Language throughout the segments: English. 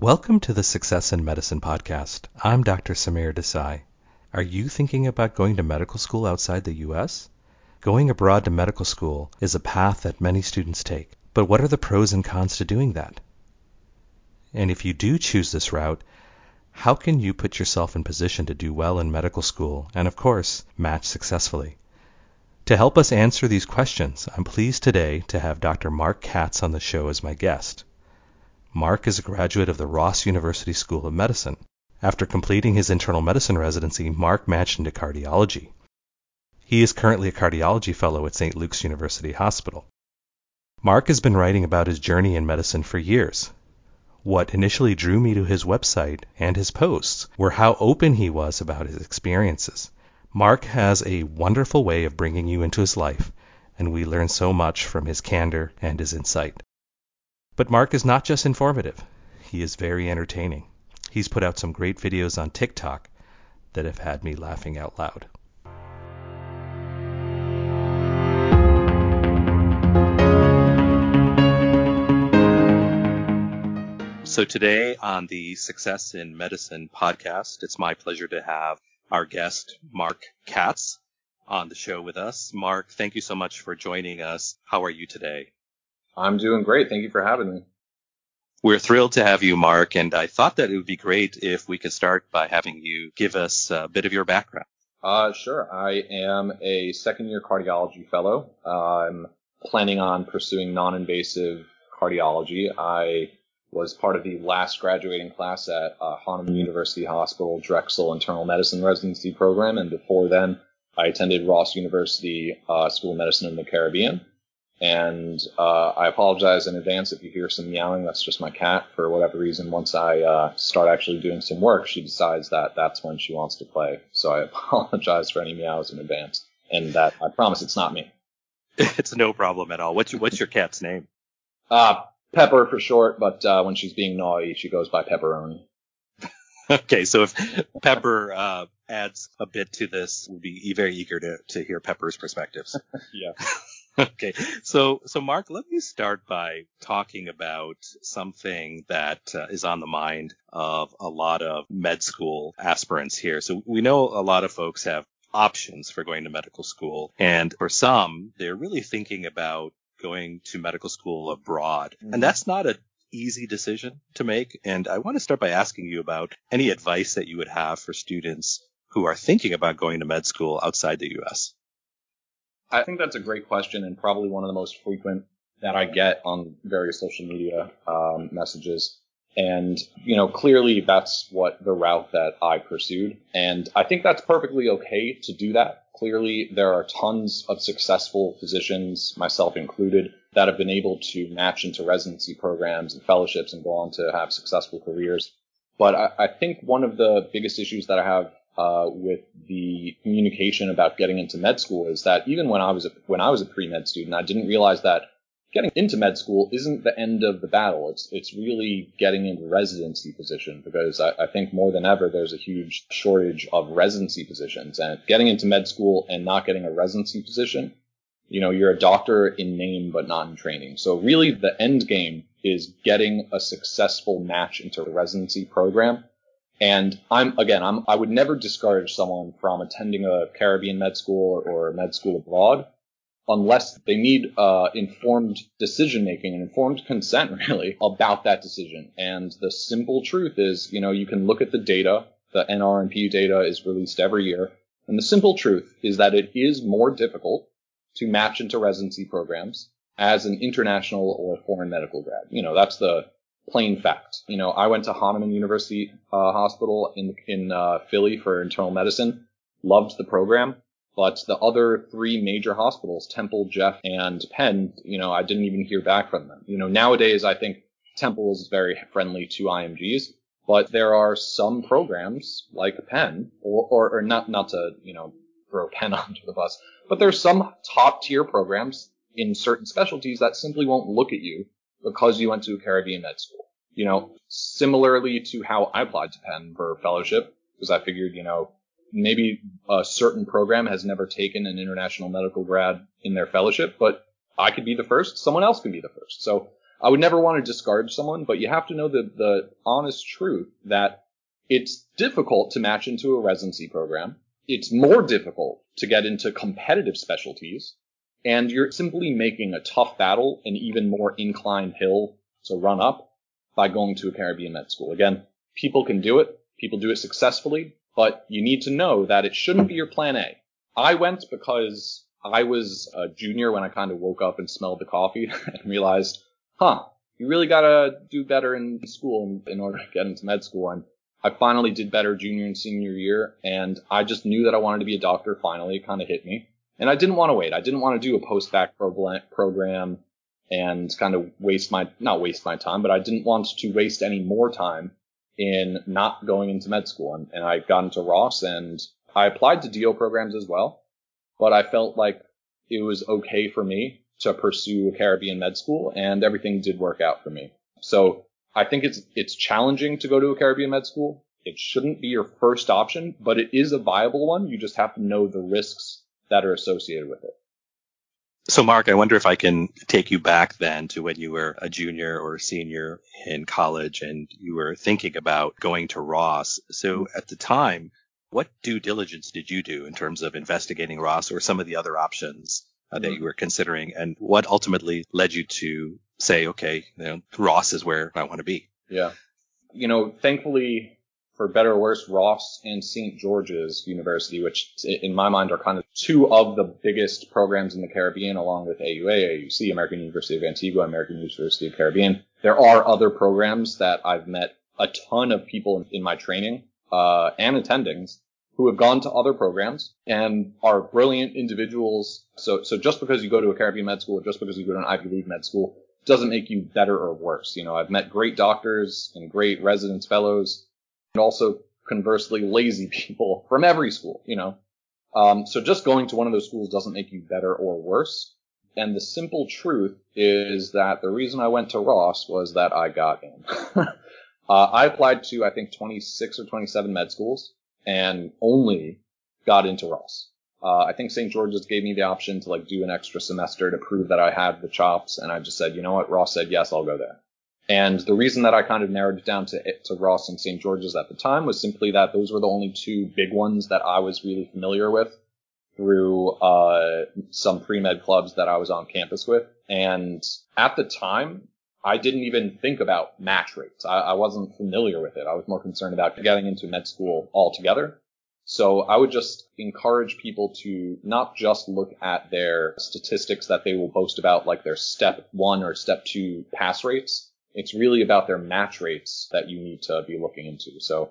Welcome to the Success in Medicine podcast. I'm Dr. Samir Desai. Are you thinking about going to medical school outside the U.S.? Going abroad to medical school is a path that many students take. But what are the pros and cons to doing that? And if you do choose this route, how can you put yourself in position to do well in medical school and, of course, match successfully? To help us answer these questions, I'm pleased today to have Dr. Mark Katz on the show as my guest. Mark is a graduate of the Ross University School of Medicine. After completing his internal medicine residency, Mark matched into cardiology. He is currently a cardiology fellow at St. Luke's University Hospital. Mark has been writing about his journey in medicine for years. What initially drew me to his website and his posts were how open he was about his experiences. Mark has a wonderful way of bringing you into his life, and we learn so much from his candor and his insight. But Mark is not just informative, he is very entertaining. He's put out some great videos on TikTok that have had me laughing out loud. So today on the Success in Medicine podcast, it's my pleasure to have our guest, Mark Katz, on the show with us. Mark, thank you so much for joining us. How are you today? I'm doing great. Thank you for having me. We're thrilled to have you, Mark, and I thought that it would be great if we could start by having you give us a bit of your background. Uh, sure. I am a second year cardiology fellow. Uh, I'm planning on pursuing non-invasive cardiology. I was part of the last graduating class at uh, Hahnemann University Hospital Drexel Internal Medicine Residency Program, and before then, I attended Ross University uh, School of Medicine in the Caribbean. And uh, I apologize in advance if you hear some meowing. That's just my cat. For whatever reason, once I uh, start actually doing some work, she decides that that's when she wants to play. So I apologize for any meows in advance. And that I promise it's not me. It's no problem at all. What's your, what's your cat's name? Uh, Pepper for short, but uh, when she's being naughty, she goes by Pepperoni. okay, so if Pepper uh, adds a bit to this, we'll be very eager to, to hear Pepper's perspectives. yeah. okay, so so Mark, let me start by talking about something that uh, is on the mind of a lot of med school aspirants here. So we know a lot of folks have options for going to medical school, and for some, they're really thinking about going to medical school abroad. Mm-hmm. And that's not an easy decision to make. And I want to start by asking you about any advice that you would have for students who are thinking about going to med school outside the US. I think that's a great question and probably one of the most frequent that I get on various social media um, messages. And, you know, clearly that's what the route that I pursued. And I think that's perfectly okay to do that. Clearly there are tons of successful physicians, myself included, that have been able to match into residency programs and fellowships and go on to have successful careers. But I, I think one of the biggest issues that I have uh, with the communication about getting into med school is that even when I was a, when I was a pre med student, I didn't realize that getting into med school isn't the end of the battle. It's it's really getting into residency position because I, I, think more than ever there's a huge shortage of residency positions and getting into med school and not getting a residency position, you know, you're a doctor in name but not in training. So really the end game is getting a successful match into a residency program. And I'm again, I'm I would never discourage someone from attending a Caribbean med school or, or med school abroad unless they need uh, informed decision making and informed consent really about that decision. And the simple truth is, you know, you can look at the data. The NRMP data is released every year. And the simple truth is that it is more difficult to match into residency programs as an international or foreign medical grad. You know, that's the plain fact. You know, I went to Hahnemann University uh, Hospital in in uh, Philly for internal medicine. Loved the program. But the other three major hospitals, Temple, Jeff, and Penn, you know, I didn't even hear back from them. You know, nowadays I think Temple is very friendly to IMGs, but there are some programs like Penn, or, or, or not, not to, you know, throw Penn onto the bus, but there's some top tier programs in certain specialties that simply won't look at you because you went to a Caribbean med school. You know, similarly to how I applied to Penn for fellowship, because I figured, you know, maybe a certain program has never taken an international medical grad in their fellowship, but I could be the first. Someone else can be the first. So I would never want to discourage someone, but you have to know the, the honest truth that it's difficult to match into a residency program. It's more difficult to get into competitive specialties. And you're simply making a tough battle an even more inclined hill to run up by going to a Caribbean med school. Again, people can do it. People do it successfully, but you need to know that it shouldn't be your plan A. I went because I was a junior when I kind of woke up and smelled the coffee and realized, huh, you really gotta do better in school in, order to get into med school. And I finally did better junior and senior year, and I just knew that I wanted to be a doctor. Finally, it kind of hit me, and I didn't want to wait. I didn't want to do a post-bac program and kind of waste my not waste my time, but I didn't want to waste any more time in not going into med school. And, and I got into Ross, and I applied to DO programs as well, but I felt like it was okay for me to pursue a Caribbean med school, and everything did work out for me. So I think it's it's challenging to go to a Caribbean med school. It shouldn't be your first option, but it is a viable one. You just have to know the risks that are associated with it. So, Mark, I wonder if I can take you back then to when you were a junior or a senior in college and you were thinking about going to Ross. So, at the time, what due diligence did you do in terms of investigating Ross or some of the other options uh, that mm-hmm. you were considering? And what ultimately led you to say, okay, you know, Ross is where I want to be. Yeah. You know, thankfully, for better or worse, Ross and St. George's University, which in my mind are kind of two of the biggest programs in the Caribbean, along with AUA, AUC, American University of Antigua, American University of Caribbean. There are other programs that I've met a ton of people in my training uh, and attendings who have gone to other programs and are brilliant individuals. So, so just because you go to a Caribbean med school, just because you go to an Ivy League med school, doesn't make you better or worse. You know, I've met great doctors and great residents fellows and also conversely lazy people from every school, you know. Um, so just going to one of those schools doesn't make you better or worse. And the simple truth is that the reason I went to Ross was that I got in. uh, I applied to, I think, 26 or 27 med schools and only got into Ross. Uh, I think St. George's gave me the option to like do an extra semester to prove that I had the chops, and I just said, you know what, Ross said yes, I'll go there. And the reason that I kind of narrowed it down to to Ross and St. George's at the time was simply that those were the only two big ones that I was really familiar with through uh, some pre med clubs that I was on campus with. And at the time, I didn't even think about match rates. I, I wasn't familiar with it. I was more concerned about getting into med school altogether. So I would just encourage people to not just look at their statistics that they will boast about, like their step one or step two pass rates. It's really about their match rates that you need to be looking into. So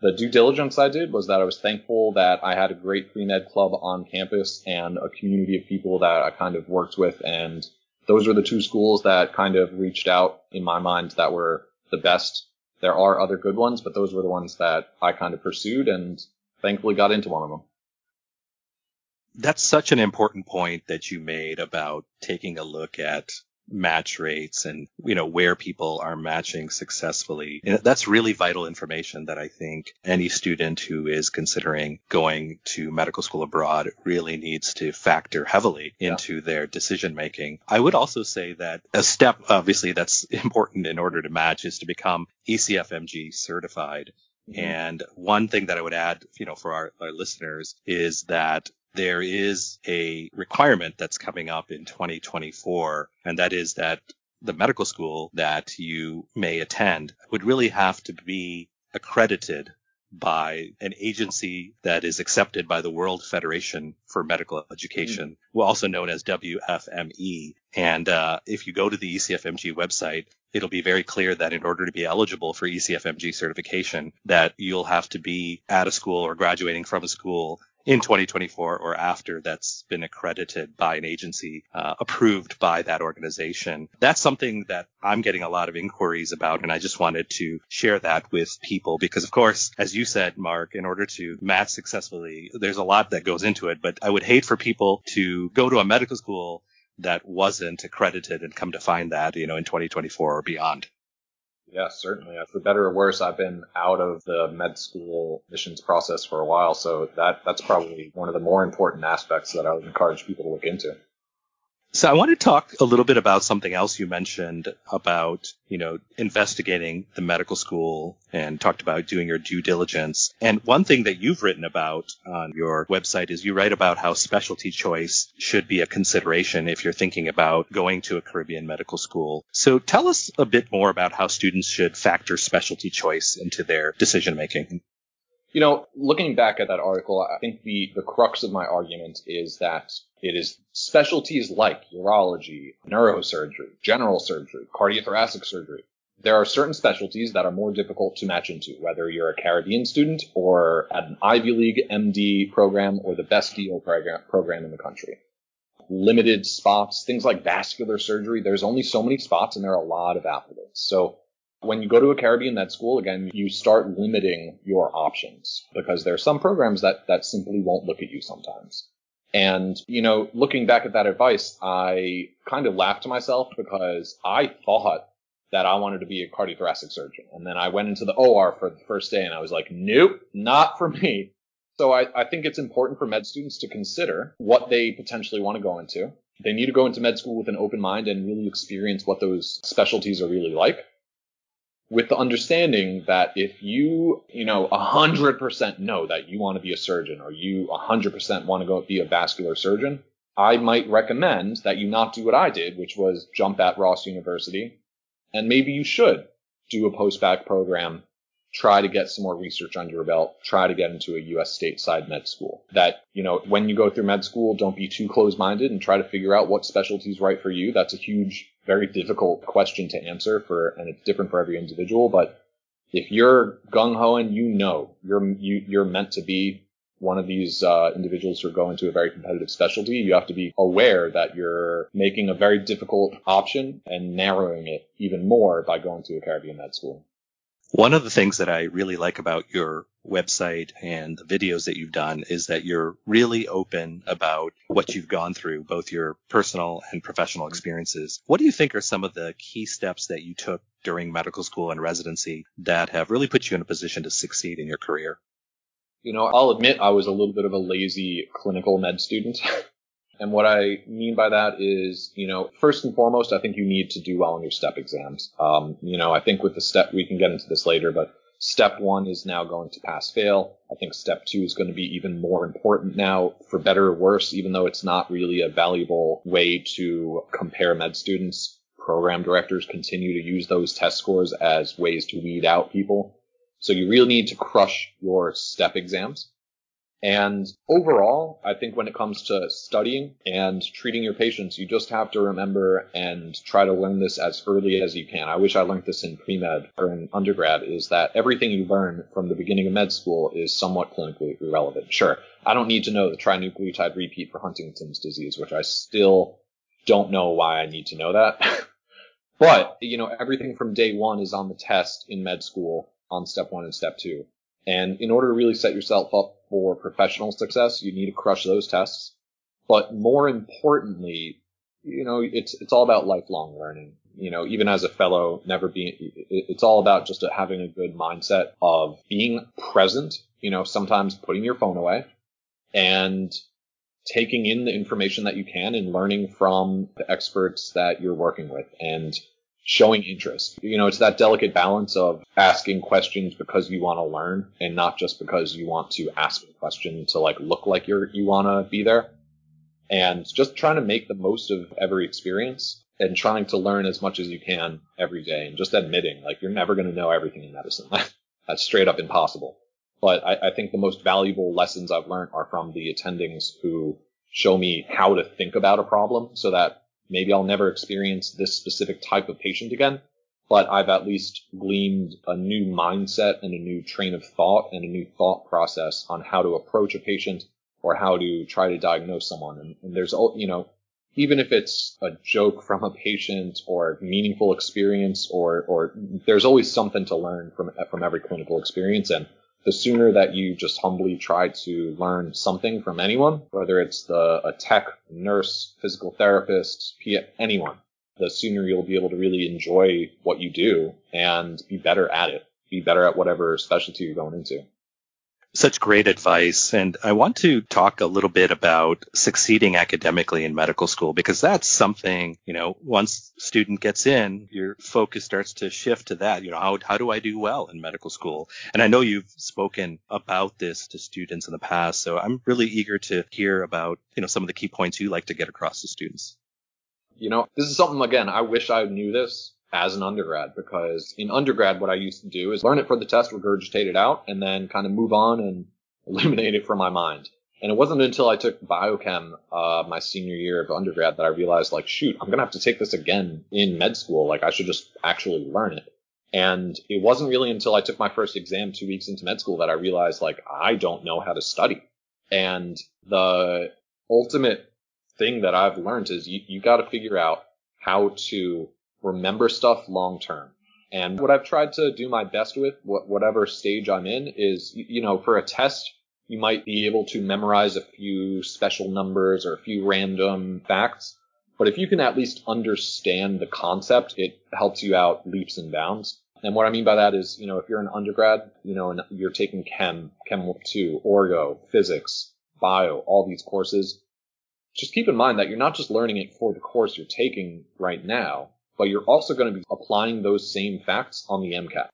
the due diligence I did was that I was thankful that I had a great pre-med club on campus and a community of people that I kind of worked with. And those were the two schools that kind of reached out in my mind that were the best. There are other good ones, but those were the ones that I kind of pursued and thankfully got into one of them. That's such an important point that you made about taking a look at match rates and you know where people are matching successfully and that's really vital information that i think any student who is considering going to medical school abroad really needs to factor heavily into yeah. their decision making i would also say that a step obviously that's important in order to match is to become ecfmg certified Mm-hmm. And one thing that I would add, you know, for our, our listeners is that there is a requirement that's coming up in 2024, and that is that the medical school that you may attend would really have to be accredited by an agency that is accepted by the World Federation for Medical Education, mm. also known as WFME. And uh, if you go to the ECFMG website, it'll be very clear that in order to be eligible for ECFMG certification, that you'll have to be at a school or graduating from a school in 2024 or after that's been accredited by an agency uh, approved by that organization. That's something that I'm getting a lot of inquiries about, and I just wanted to share that with people because, of course, as you said, Mark, in order to match successfully, there's a lot that goes into it. But I would hate for people to go to a medical school that wasn't accredited and come to find that, you know, in 2024 or beyond. Yeah, certainly. For better or worse, I've been out of the med school admissions process for a while, so that that's probably one of the more important aspects that I would encourage people to look into. So I want to talk a little bit about something else you mentioned about, you know, investigating the medical school and talked about doing your due diligence. And one thing that you've written about on your website is you write about how specialty choice should be a consideration if you're thinking about going to a Caribbean medical school. So tell us a bit more about how students should factor specialty choice into their decision making. You know, looking back at that article, I think the, the crux of my argument is that it is specialties like urology, neurosurgery, general surgery, cardiothoracic surgery. There are certain specialties that are more difficult to match into, whether you're a Caribbean student or at an Ivy League MD program or the best DO program, program in the country. Limited spots, things like vascular surgery. There's only so many spots and there are a lot of applicants. So when you go to a Caribbean med school, again, you start limiting your options because there are some programs that, that simply won't look at you sometimes. And, you know, looking back at that advice, I kind of laughed to myself because I thought that I wanted to be a cardiothoracic surgeon. And then I went into the OR for the first day and I was like, nope, not for me. So I, I think it's important for med students to consider what they potentially want to go into. They need to go into med school with an open mind and really experience what those specialties are really like with the understanding that if you, you know, 100% know that you want to be a surgeon or you 100% want to go be a vascular surgeon, I might recommend that you not do what I did, which was jump at Ross University. And maybe you should do a post-bac program, try to get some more research under your belt, try to get into a U.S. stateside med school. That, you know, when you go through med school, don't be too close-minded and try to figure out what specialty is right for you. That's a huge very difficult question to answer for, and it's different for every individual. But if you're gung ho and you know you're you, you're meant to be one of these uh, individuals who are going to a very competitive specialty, you have to be aware that you're making a very difficult option and narrowing it even more by going to a Caribbean med school. One of the things that I really like about your website and the videos that you've done is that you're really open about what you've gone through, both your personal and professional experiences. What do you think are some of the key steps that you took during medical school and residency that have really put you in a position to succeed in your career? You know, I'll admit I was a little bit of a lazy clinical med student. And what I mean by that is, you know, first and foremost, I think you need to do well on your step exams. Um, you know, I think with the step, we can get into this later, but step one is now going to pass fail. I think step two is going to be even more important now for better or worse, even though it's not really a valuable way to compare med students. Program directors continue to use those test scores as ways to weed out people. So you really need to crush your step exams. And overall, I think when it comes to studying and treating your patients, you just have to remember and try to learn this as early as you can. I wish I learned this in pre-med or in undergrad is that everything you learn from the beginning of med school is somewhat clinically irrelevant. Sure. I don't need to know the trinucleotide repeat for Huntington's disease, which I still don't know why I need to know that. but, you know, everything from day one is on the test in med school on step one and step two. And in order to really set yourself up for professional success, you need to crush those tests. But more importantly, you know, it's, it's all about lifelong learning. You know, even as a fellow, never being, it's all about just having a good mindset of being present, you know, sometimes putting your phone away and taking in the information that you can and learning from the experts that you're working with and showing interest. You know, it's that delicate balance of asking questions because you want to learn and not just because you want to ask a question to like look like you're, you want to be there. And just trying to make the most of every experience and trying to learn as much as you can every day and just admitting like you're never going to know everything in medicine. That's straight up impossible. But I, I think the most valuable lessons I've learned are from the attendings who show me how to think about a problem so that Maybe I'll never experience this specific type of patient again, but I've at least gleaned a new mindset and a new train of thought and a new thought process on how to approach a patient or how to try to diagnose someone. And, and there's, you know, even if it's a joke from a patient or meaningful experience or, or there's always something to learn from, from every clinical experience. And the sooner that you just humbly try to learn something from anyone, whether it's the a tech, nurse, physical therapist, anyone, the sooner you'll be able to really enjoy what you do and be better at it, be better at whatever specialty you're going into. Such great advice. And I want to talk a little bit about succeeding academically in medical school because that's something, you know, once student gets in, your focus starts to shift to that. You know, how, how do I do well in medical school? And I know you've spoken about this to students in the past. So I'm really eager to hear about, you know, some of the key points you like to get across to students. You know, this is something, again, I wish I knew this as an undergrad because in undergrad, what I used to do is learn it for the test, regurgitate it out, and then kind of move on and eliminate it from my mind. And it wasn't until I took biochem uh, my senior year of undergrad that I realized, like, shoot, I'm gonna have to take this again in med school. Like, I should just actually learn it. And it wasn't really until I took my first exam two weeks into med school that I realized, like, I don't know how to study. And the ultimate thing that I've learned is you, you got to figure out how to remember stuff long term. And what I've tried to do my best with, whatever stage I'm in, is, you know, for a test, you might be able to memorize a few special numbers or a few random facts. But if you can at least understand the concept, it helps you out leaps and bounds. And what I mean by that is, you know, if you're an undergrad, you know, and you're taking chem, chem 2, orgo, physics, bio, all these courses, just keep in mind that you're not just learning it for the course you're taking right now but you're also going to be applying those same facts on the MCAT.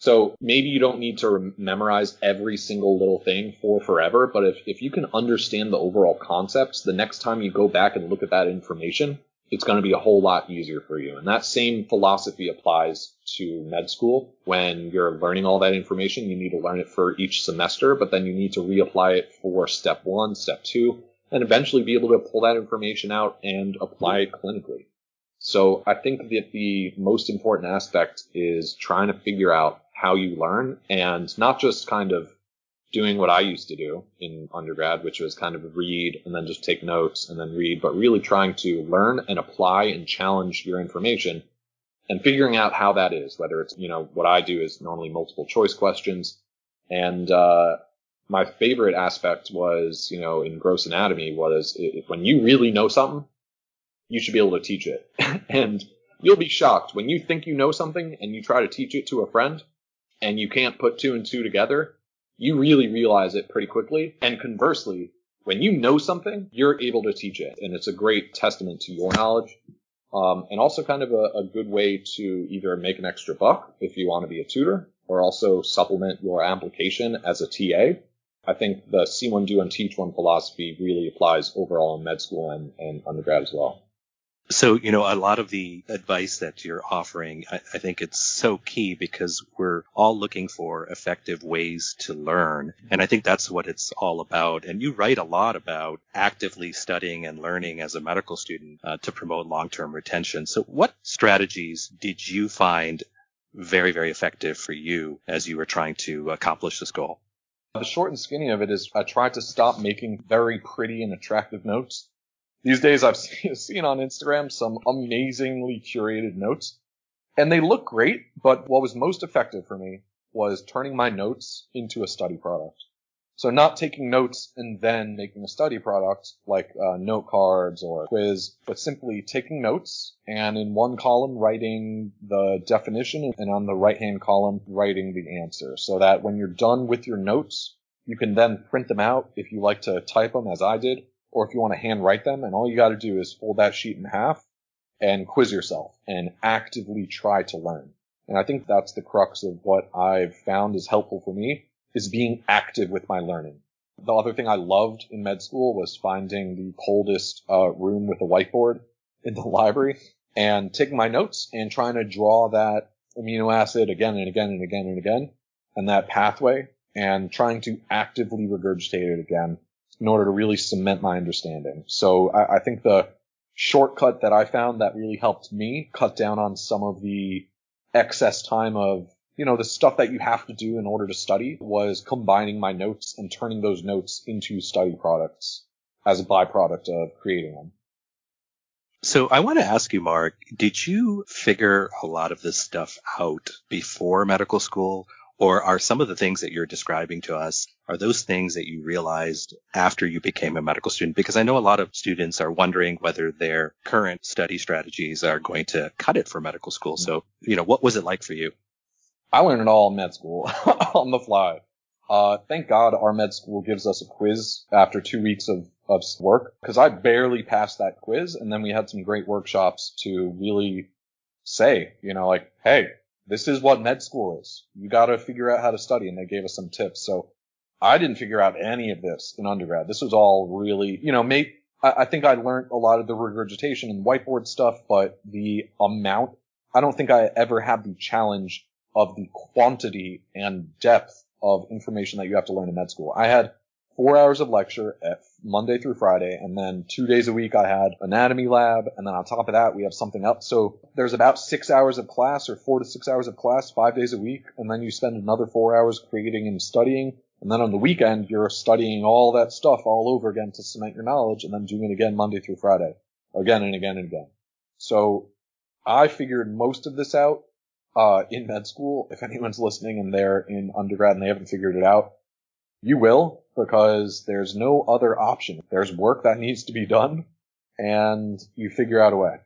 So maybe you don't need to memorize every single little thing for forever, but if, if you can understand the overall concepts, the next time you go back and look at that information, it's going to be a whole lot easier for you. And that same philosophy applies to med school. When you're learning all that information, you need to learn it for each semester, but then you need to reapply it for step one, step two, and eventually be able to pull that information out and apply it clinically. So I think that the most important aspect is trying to figure out how you learn and not just kind of doing what I used to do in undergrad, which was kind of read and then just take notes and then read, but really trying to learn and apply and challenge your information and figuring out how that is, whether it's, you know, what I do is normally multiple choice questions. And, uh, my favorite aspect was, you know, in gross anatomy was when you really know something, you should be able to teach it. and you'll be shocked when you think you know something and you try to teach it to a friend and you can't put two and two together, you really realize it pretty quickly. And conversely, when you know something, you're able to teach it. And it's a great testament to your knowledge. Um, and also kind of a, a good way to either make an extra buck if you want to be a tutor or also supplement your application as a TA. I think the see one, do one, teach one philosophy really applies overall in med school and, and undergrad as well. So, you know, a lot of the advice that you're offering, I, I, think it's so key because we're all looking for effective ways to learn. And I think that's what it's all about. And you write a lot about actively studying and learning as a medical student uh, to promote long-term retention. So what strategies did you find very, very effective for you as you were trying to accomplish this goal? The short and skinny of it is I tried to stop making very pretty and attractive notes these days I've seen on Instagram some amazingly curated notes and they look great, but what was most effective for me was turning my notes into a study product. So not taking notes and then making a study product like uh, note cards or a quiz, but simply taking notes and in one column writing the definition and on the right hand column writing the answer so that when you're done with your notes, you can then print them out if you like to type them as I did or if you want to hand write them, and all you got to do is fold that sheet in half and quiz yourself and actively try to learn. And I think that's the crux of what I've found is helpful for me is being active with my learning. The other thing I loved in med school was finding the coldest uh, room with a whiteboard in the library and taking my notes and trying to draw that amino acid again and again and again and again and that pathway and trying to actively regurgitate it again in order to really cement my understanding. So I, I think the shortcut that I found that really helped me cut down on some of the excess time of you know, the stuff that you have to do in order to study was combining my notes and turning those notes into study products as a byproduct of creating them. So I want to ask you, Mark, did you figure a lot of this stuff out before medical school or are some of the things that you're describing to us, are those things that you realized after you became a medical student? Because I know a lot of students are wondering whether their current study strategies are going to cut it for medical school. So, you know, what was it like for you? I learned it all in med school on the fly. Uh, thank God our med school gives us a quiz after two weeks of, of work because I barely passed that quiz. And then we had some great workshops to really say, you know, like, hey, this is what med school is. You got to figure out how to study. And they gave us some tips. So I didn't figure out any of this in undergrad. This was all really, you know, I, I think I learned a lot of the regurgitation and whiteboard stuff, but the amount, I don't think I ever had the challenge of the quantity and depth of information that you have to learn in med school. I had four hours of lecture at Monday through Friday, and then two days a week I had anatomy lab, and then on top of that we have something else. So there's about six hours of class or four to six hours of class five days a week, and then you spend another four hours creating and studying, and then on the weekend you're studying all that stuff all over again to cement your knowledge, and then doing it again Monday through Friday, again and again and again. So I figured most of this out uh, in med school, if anyone's listening and they're in undergrad and they haven't figured it out, you will because there's no other option. There's work that needs to be done and you figure out a way.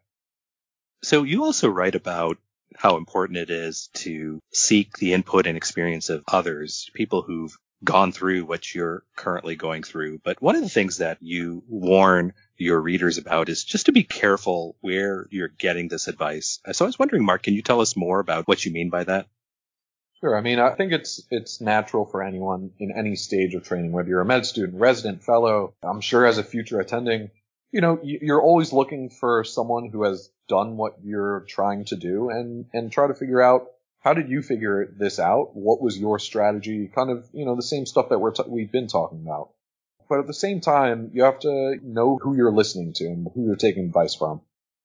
So you also write about how important it is to seek the input and experience of others, people who've gone through what you're currently going through. But one of the things that you warn your readers about is just to be careful where you're getting this advice. So I was wondering, Mark, can you tell us more about what you mean by that? Sure. I mean, I think it's it's natural for anyone in any stage of training, whether you're a med student, resident, fellow. I'm sure as a future attending, you know, you're always looking for someone who has done what you're trying to do, and and try to figure out how did you figure this out? What was your strategy? Kind of, you know, the same stuff that we're t- we've been talking about. But at the same time, you have to know who you're listening to and who you're taking advice from.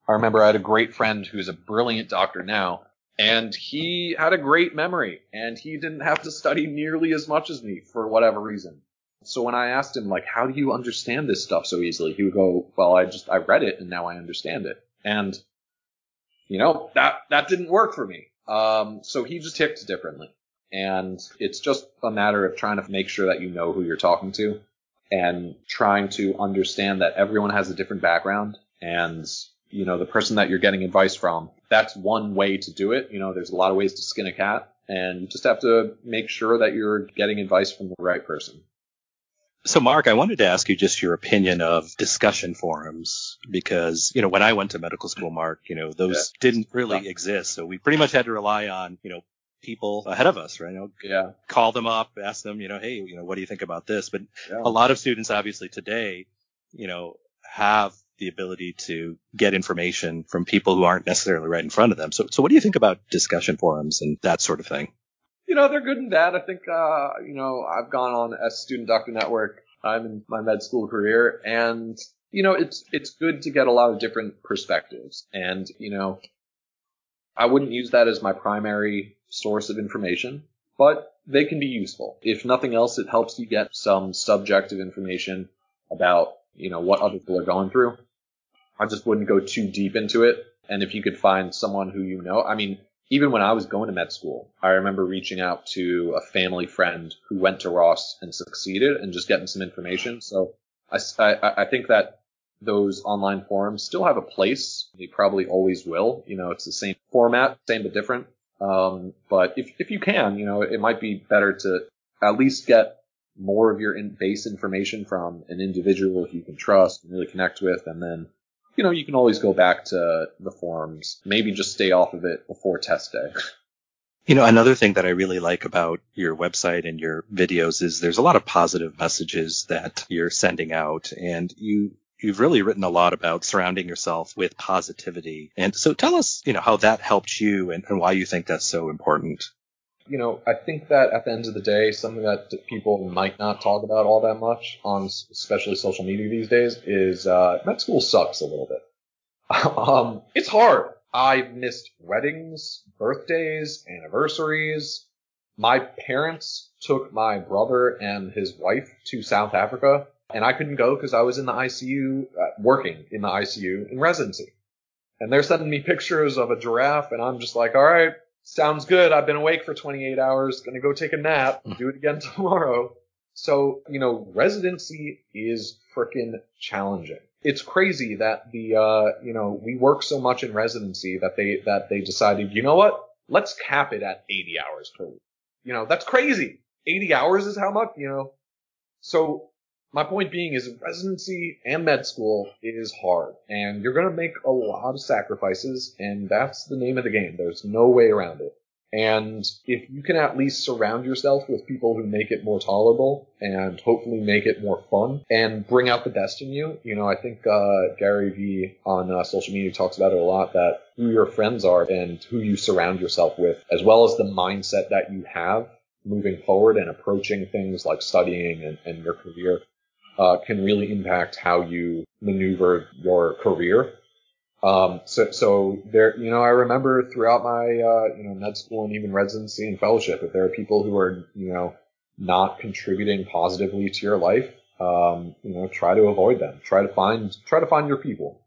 I remember I had a great friend who's a brilliant doctor now, and he had a great memory, and he didn't have to study nearly as much as me for whatever reason. So when I asked him, like, how do you understand this stuff so easily? He would go, well, I just, I read it and now I understand it. And, you know, that, that didn't work for me. Um, so he just ticks differently. And it's just a matter of trying to make sure that you know who you're talking to and trying to understand that everyone has a different background and you know the person that you're getting advice from that's one way to do it you know there's a lot of ways to skin a cat and you just have to make sure that you're getting advice from the right person so Mark, I wanted to ask you just your opinion of discussion forums because, you know, when I went to medical school, Mark, you know, those yeah. didn't really yeah. exist. So we pretty much had to rely on, you know, people ahead of us, right? You know, yeah. Call them up, ask them, you know, hey, you know, what do you think about this? But yeah. a lot of students obviously today, you know, have the ability to get information from people who aren't necessarily right in front of them. So, so what do you think about discussion forums and that sort of thing? You know, they're good and bad. I think, uh, you know, I've gone on a Student Doctor Network. I'm in my med school career and, you know, it's, it's good to get a lot of different perspectives. And, you know, I wouldn't use that as my primary source of information, but they can be useful. If nothing else, it helps you get some subjective information about, you know, what other people are going through. I just wouldn't go too deep into it. And if you could find someone who you know, I mean, even when I was going to med school, I remember reaching out to a family friend who went to Ross and succeeded and just getting some information. So I, I, I think that those online forums still have a place. They probably always will. You know, it's the same format, same but different. Um, but if, if you can, you know, it might be better to at least get more of your in base information from an individual who you can trust and really connect with. And then, you know, you can always go back to the forums, maybe just stay off of it before test day. You know, another thing that I really like about your website and your videos is there's a lot of positive messages that you're sending out and you you've really written a lot about surrounding yourself with positivity. And so tell us, you know, how that helped you and, and why you think that's so important. You know, I think that at the end of the day, something that people might not talk about all that much on especially social media these days is uh, med school sucks a little bit. um, it's hard. I've missed weddings, birthdays, anniversaries. My parents took my brother and his wife to South Africa and I couldn't go because I was in the ICU, uh, working in the ICU in residency. And they're sending me pictures of a giraffe, and I'm just like, all right, sounds good. I've been awake for 28 hours, gonna go take a nap, hmm. do it again tomorrow. So, you know, residency is freaking challenging. It's crazy that the, uh, you know, we work so much in residency that they, that they decided, you know what? Let's cap it at 80 hours per week. You know, that's crazy. 80 hours is how much, you know. So my point being is residency and med school is hard and you're going to make a lot of sacrifices and that's the name of the game. There's no way around it. And if you can at least surround yourself with people who make it more tolerable and hopefully make it more fun and bring out the best in you, you know, I think uh, Gary Vee on uh, social media talks about it a lot that who your friends are and who you surround yourself with, as well as the mindset that you have moving forward and approaching things like studying and, and your career, uh, can really impact how you maneuver your career um, so, so there, you know, I remember throughout my, uh, you know, med school and even residency and fellowship, if there are people who are, you know, not contributing positively to your life, um, you know, try to avoid them. Try to find, try to find your people.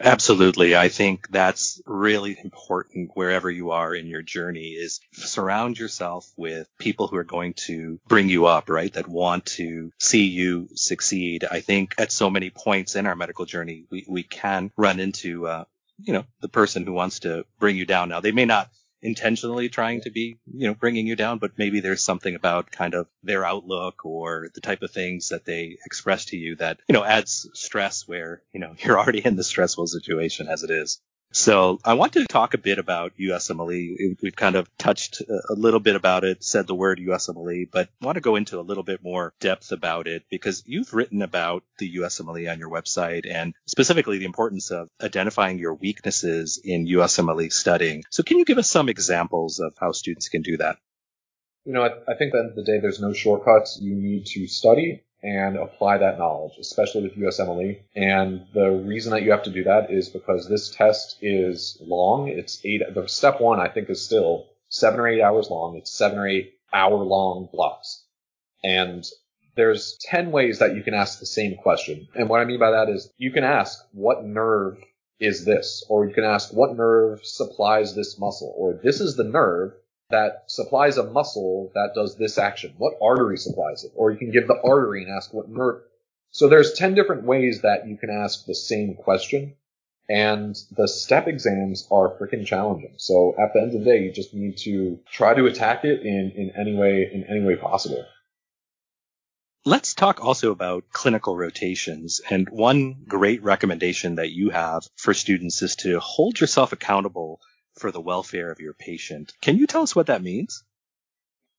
Absolutely. I think that's really important wherever you are in your journey is surround yourself with people who are going to bring you up, right? That want to see you succeed. I think at so many points in our medical journey, we, we can run into, uh, you know, the person who wants to bring you down. Now they may not intentionally trying to be, you know, bringing you down, but maybe there's something about kind of their outlook or the type of things that they express to you that, you know, adds stress where, you know, you're already in the stressful situation as it is. So I want to talk a bit about USMLE. We've kind of touched a little bit about it, said the word USMLE, but I want to go into a little bit more depth about it because you've written about the USMLE on your website and specifically the importance of identifying your weaknesses in USMLE studying. So can you give us some examples of how students can do that? You know, I, I think at the end of the day, there's no shortcuts. You need to study and apply that knowledge, especially with USMLE. And the reason that you have to do that is because this test is long. It's eight, the step one, I think is still seven or eight hours long. It's seven or eight hour long blocks. And there's 10 ways that you can ask the same question. And what I mean by that is you can ask, what nerve is this? Or you can ask, what nerve supplies this muscle? Or this is the nerve that supplies a muscle that does this action? What artery supplies it? Or you can give the artery and ask what nerve. So there's 10 different ways that you can ask the same question. And the step exams are freaking challenging. So at the end of the day, you just need to try to attack it in, in any way, in any way possible. Let's talk also about clinical rotations. And one great recommendation that you have for students is to hold yourself accountable for the welfare of your patient. Can you tell us what that means?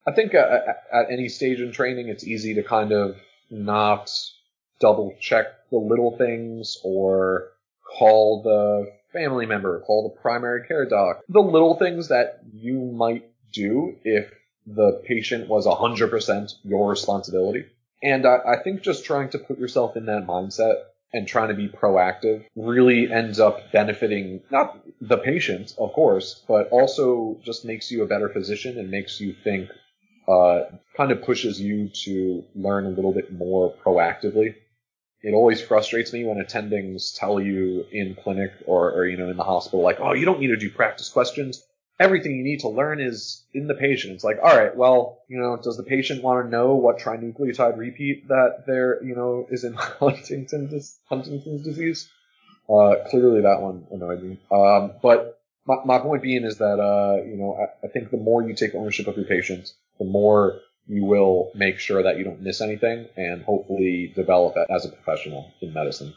I think uh, at any stage in training, it's easy to kind of not double check the little things or call the family member, call the primary care doc. The little things that you might do if the patient was 100% your responsibility. And I, I think just trying to put yourself in that mindset and trying to be proactive really ends up benefiting not the patient, of course, but also just makes you a better physician and makes you think, uh, kind of pushes you to learn a little bit more proactively. It always frustrates me when attendings tell you in clinic or, or, you know, in the hospital, like, oh, you don't need to do practice questions everything you need to learn is in the patient. It's like, all right, well, you know, does the patient want to know what trinucleotide repeat that there, you know, is in Huntington's, Huntington's disease? Uh, clearly that one annoyed me. Um, but my, my point being is that, uh, you know, I, I think the more you take ownership of your patient, the more you will make sure that you don't miss anything and hopefully develop as a professional in medicine.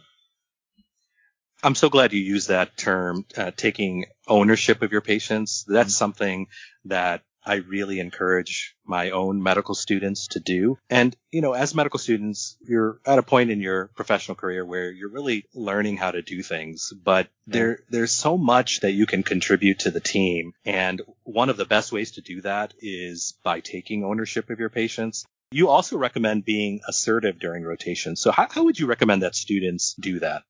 I'm so glad you use that term, uh, taking ownership of your patients. That's mm-hmm. something that I really encourage my own medical students to do. And, you know, as medical students, you're at a point in your professional career where you're really learning how to do things, but there, there's so much that you can contribute to the team. And one of the best ways to do that is by taking ownership of your patients. You also recommend being assertive during rotation. So how, how would you recommend that students do that?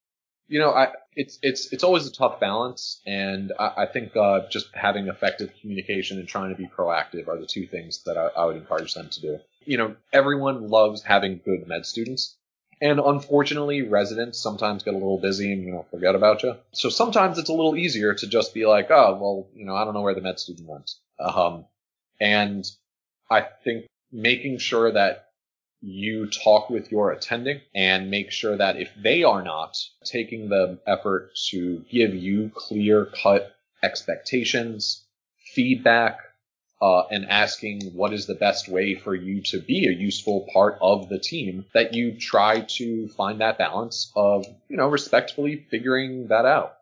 You know, I, it's it's it's always a tough balance, and I, I think uh, just having effective communication and trying to be proactive are the two things that I, I would encourage them to do. You know, everyone loves having good med students, and unfortunately, residents sometimes get a little busy and you know forget about you. So sometimes it's a little easier to just be like, oh well, you know, I don't know where the med student went. Um, and I think making sure that you talk with your attending and make sure that if they are not taking the effort to give you clear cut expectations, feedback, uh, and asking what is the best way for you to be a useful part of the team, that you try to find that balance of, you know, respectfully figuring that out.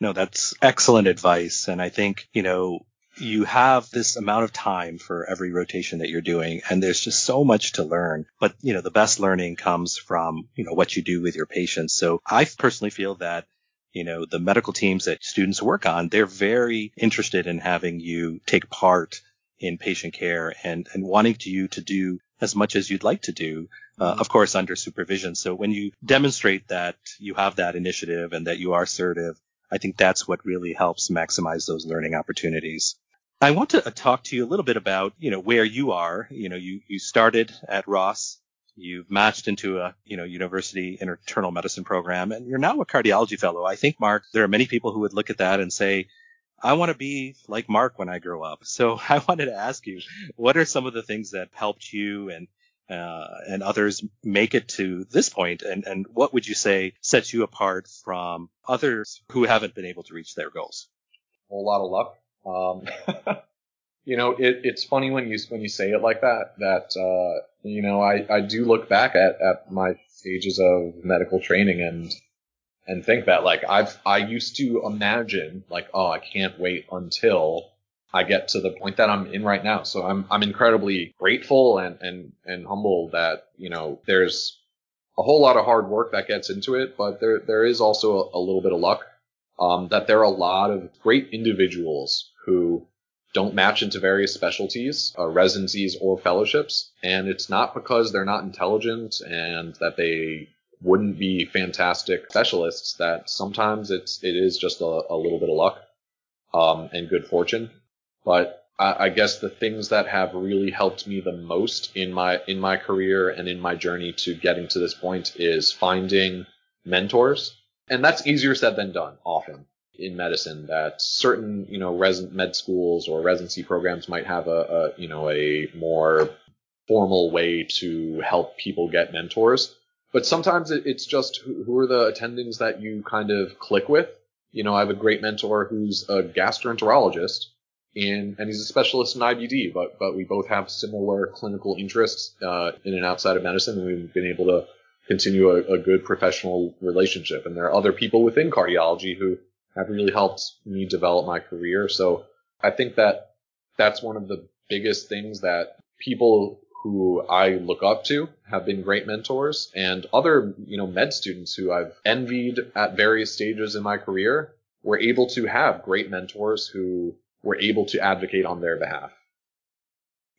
No, that's excellent advice. And I think, you know, you have this amount of time for every rotation that you're doing and there's just so much to learn but you know the best learning comes from you know what you do with your patients so i personally feel that you know, the medical teams that students work on, they're very interested in having you take part in patient care and, and wanting to you to do as much as you'd like to do, uh, mm-hmm. of course, under supervision. So when you demonstrate that you have that initiative and that you are assertive, I think that's what really helps maximize those learning opportunities. I want to talk to you a little bit about, you know, where you are. You know, you, you started at Ross You've matched into a, you know, university internal medicine program and you're now a cardiology fellow. I think, Mark, there are many people who would look at that and say, I want to be like Mark when I grow up. So I wanted to ask you, what are some of the things that helped you and uh, and others make it to this point, and and what would you say sets you apart from others who haven't been able to reach their goals? A whole lot of luck. Um, you know, it, it's funny when you when you say it like that. That uh, you know, I, I do look back at, at my stages of medical training and and think that like I've I used to imagine like oh I can't wait until I get to the point that I'm in right now. So I'm I'm incredibly grateful and and and humble that you know there's a whole lot of hard work that gets into it, but there there is also a, a little bit of luck. Um, that there are a lot of great individuals who don't match into various specialties, uh, residencies, or fellowships. And it's not because they're not intelligent and that they wouldn't be fantastic specialists that sometimes it's, it is just a, a little bit of luck, um, and good fortune. But I, I guess the things that have really helped me the most in my, in my career and in my journey to getting to this point is finding mentors. And that's easier said than done often in medicine that certain, you know, resident med schools or residency programs might have a, a, you know, a more formal way to help people get mentors. But sometimes it's just who are the attendings that you kind of click with. You know, I have a great mentor who's a gastroenterologist and, and he's a specialist in IBD, but, but we both have similar clinical interests, uh, in and outside of medicine and we've been able to continue a, a good professional relationship. And there are other people within cardiology who have really helped me develop my career. So I think that that's one of the biggest things that people who I look up to have been great mentors and other, you know, med students who I've envied at various stages in my career were able to have great mentors who were able to advocate on their behalf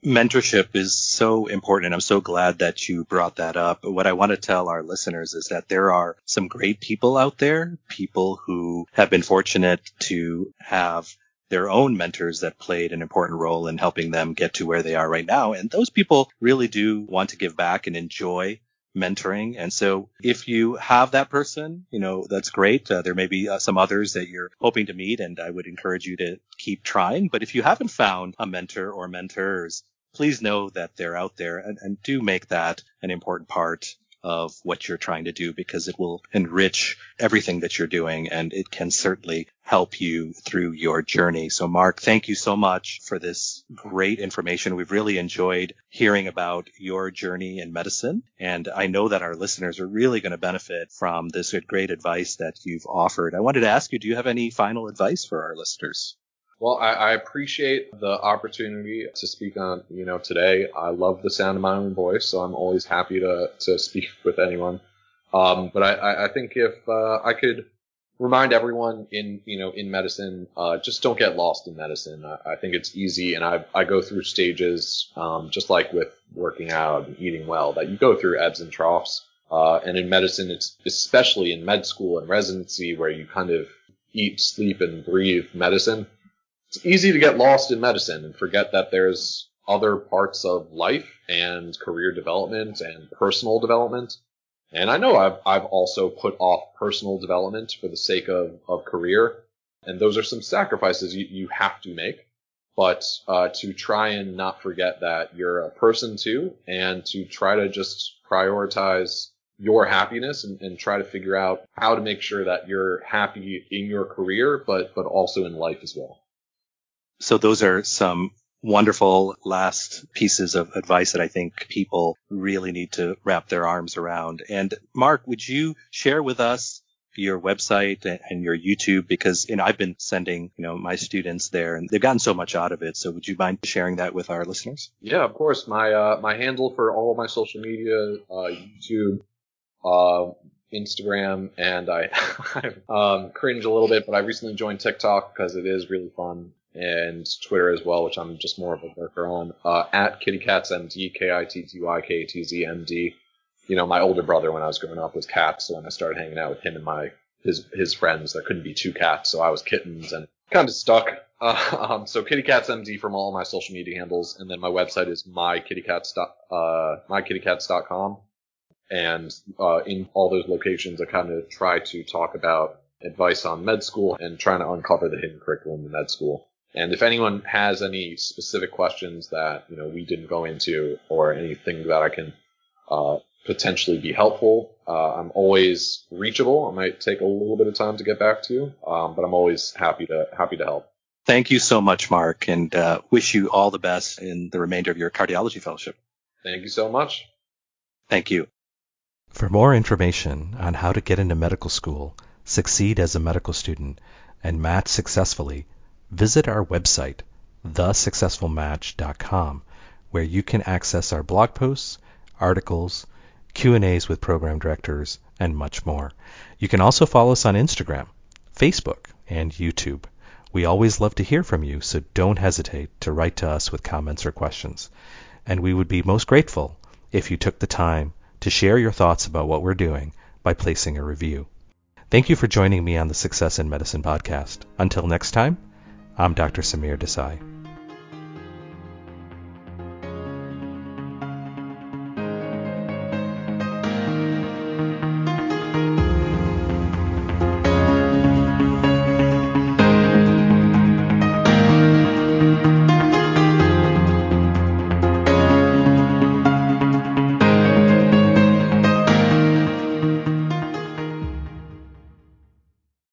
mentorship is so important. I'm so glad that you brought that up. What I want to tell our listeners is that there are some great people out there, people who have been fortunate to have their own mentors that played an important role in helping them get to where they are right now. And those people really do want to give back and enjoy mentoring. And so if you have that person, you know, that's great. Uh, there may be uh, some others that you're hoping to meet and I would encourage you to keep trying. But if you haven't found a mentor or mentors, please know that they're out there and, and do make that an important part of what you're trying to do because it will enrich everything that you're doing and it can certainly help you through your journey. So Mark, thank you so much for this great information. We've really enjoyed hearing about your journey in medicine. And I know that our listeners are really going to benefit from this great advice that you've offered. I wanted to ask you, do you have any final advice for our listeners? Well, I, I, appreciate the opportunity to speak on, you know, today. I love the sound of my own voice, so I'm always happy to, to speak with anyone. Um, but I, I think if uh, I could remind everyone in, you know, in medicine, uh, just don't get lost in medicine. I, I think it's easy, and I, I go through stages, um, just like with working out and eating well, that you go through ebbs and troughs. Uh, and in medicine, it's especially in med school and residency where you kind of eat, sleep, and breathe medicine it's easy to get lost in medicine and forget that there's other parts of life and career development and personal development. And I know I've, I've also put off personal development for the sake of, of career. And those are some sacrifices you, you have to make. But uh, to try and not forget that you're a person too, and to try to just prioritize your happiness and, and try to figure out how to make sure that you're happy in your career, but but also in life as well. So those are some wonderful last pieces of advice that I think people really need to wrap their arms around. And Mark, would you share with us your website and your YouTube because you know I've been sending you know my students there and they've gotten so much out of it. So would you mind sharing that with our listeners? Yeah, of course. My uh, my handle for all of my social media, uh, YouTube, uh, Instagram, and I, I um, cringe a little bit, but I recently joined TikTok because it is really fun, and Twitter as well, which I'm just more of a lurker on. Uh, at KittyCatsMD, K-I-T-T-Y-K-T-Z-M-D. You know, my older brother when I was growing up was cats, so when I started hanging out with him and my his his friends, there couldn't be two cats, so I was kittens and kind of stuck. Uh, um, so KittyCatsMD from all my social media handles, and then my website is mykittycats. Uh, mykittycats.com and uh, in all those locations, I kind of try to talk about advice on med school and trying to uncover the hidden curriculum in med school. And if anyone has any specific questions that you know we didn't go into, or anything that I can uh, potentially be helpful, uh, I'm always reachable. I might take a little bit of time to get back to you, um, but I'm always happy to happy to help. Thank you so much, Mark, and uh, wish you all the best in the remainder of your cardiology fellowship. Thank you so much. Thank you. For more information on how to get into medical school, succeed as a medical student, and match successfully, visit our website, thesuccessfulmatch.com, where you can access our blog posts, articles, Q&As with program directors, and much more. You can also follow us on Instagram, Facebook, and YouTube. We always love to hear from you, so don't hesitate to write to us with comments or questions. And we would be most grateful if you took the time to share your thoughts about what we're doing by placing a review. Thank you for joining me on the Success in Medicine podcast. Until next time, I'm Dr. Samir Desai.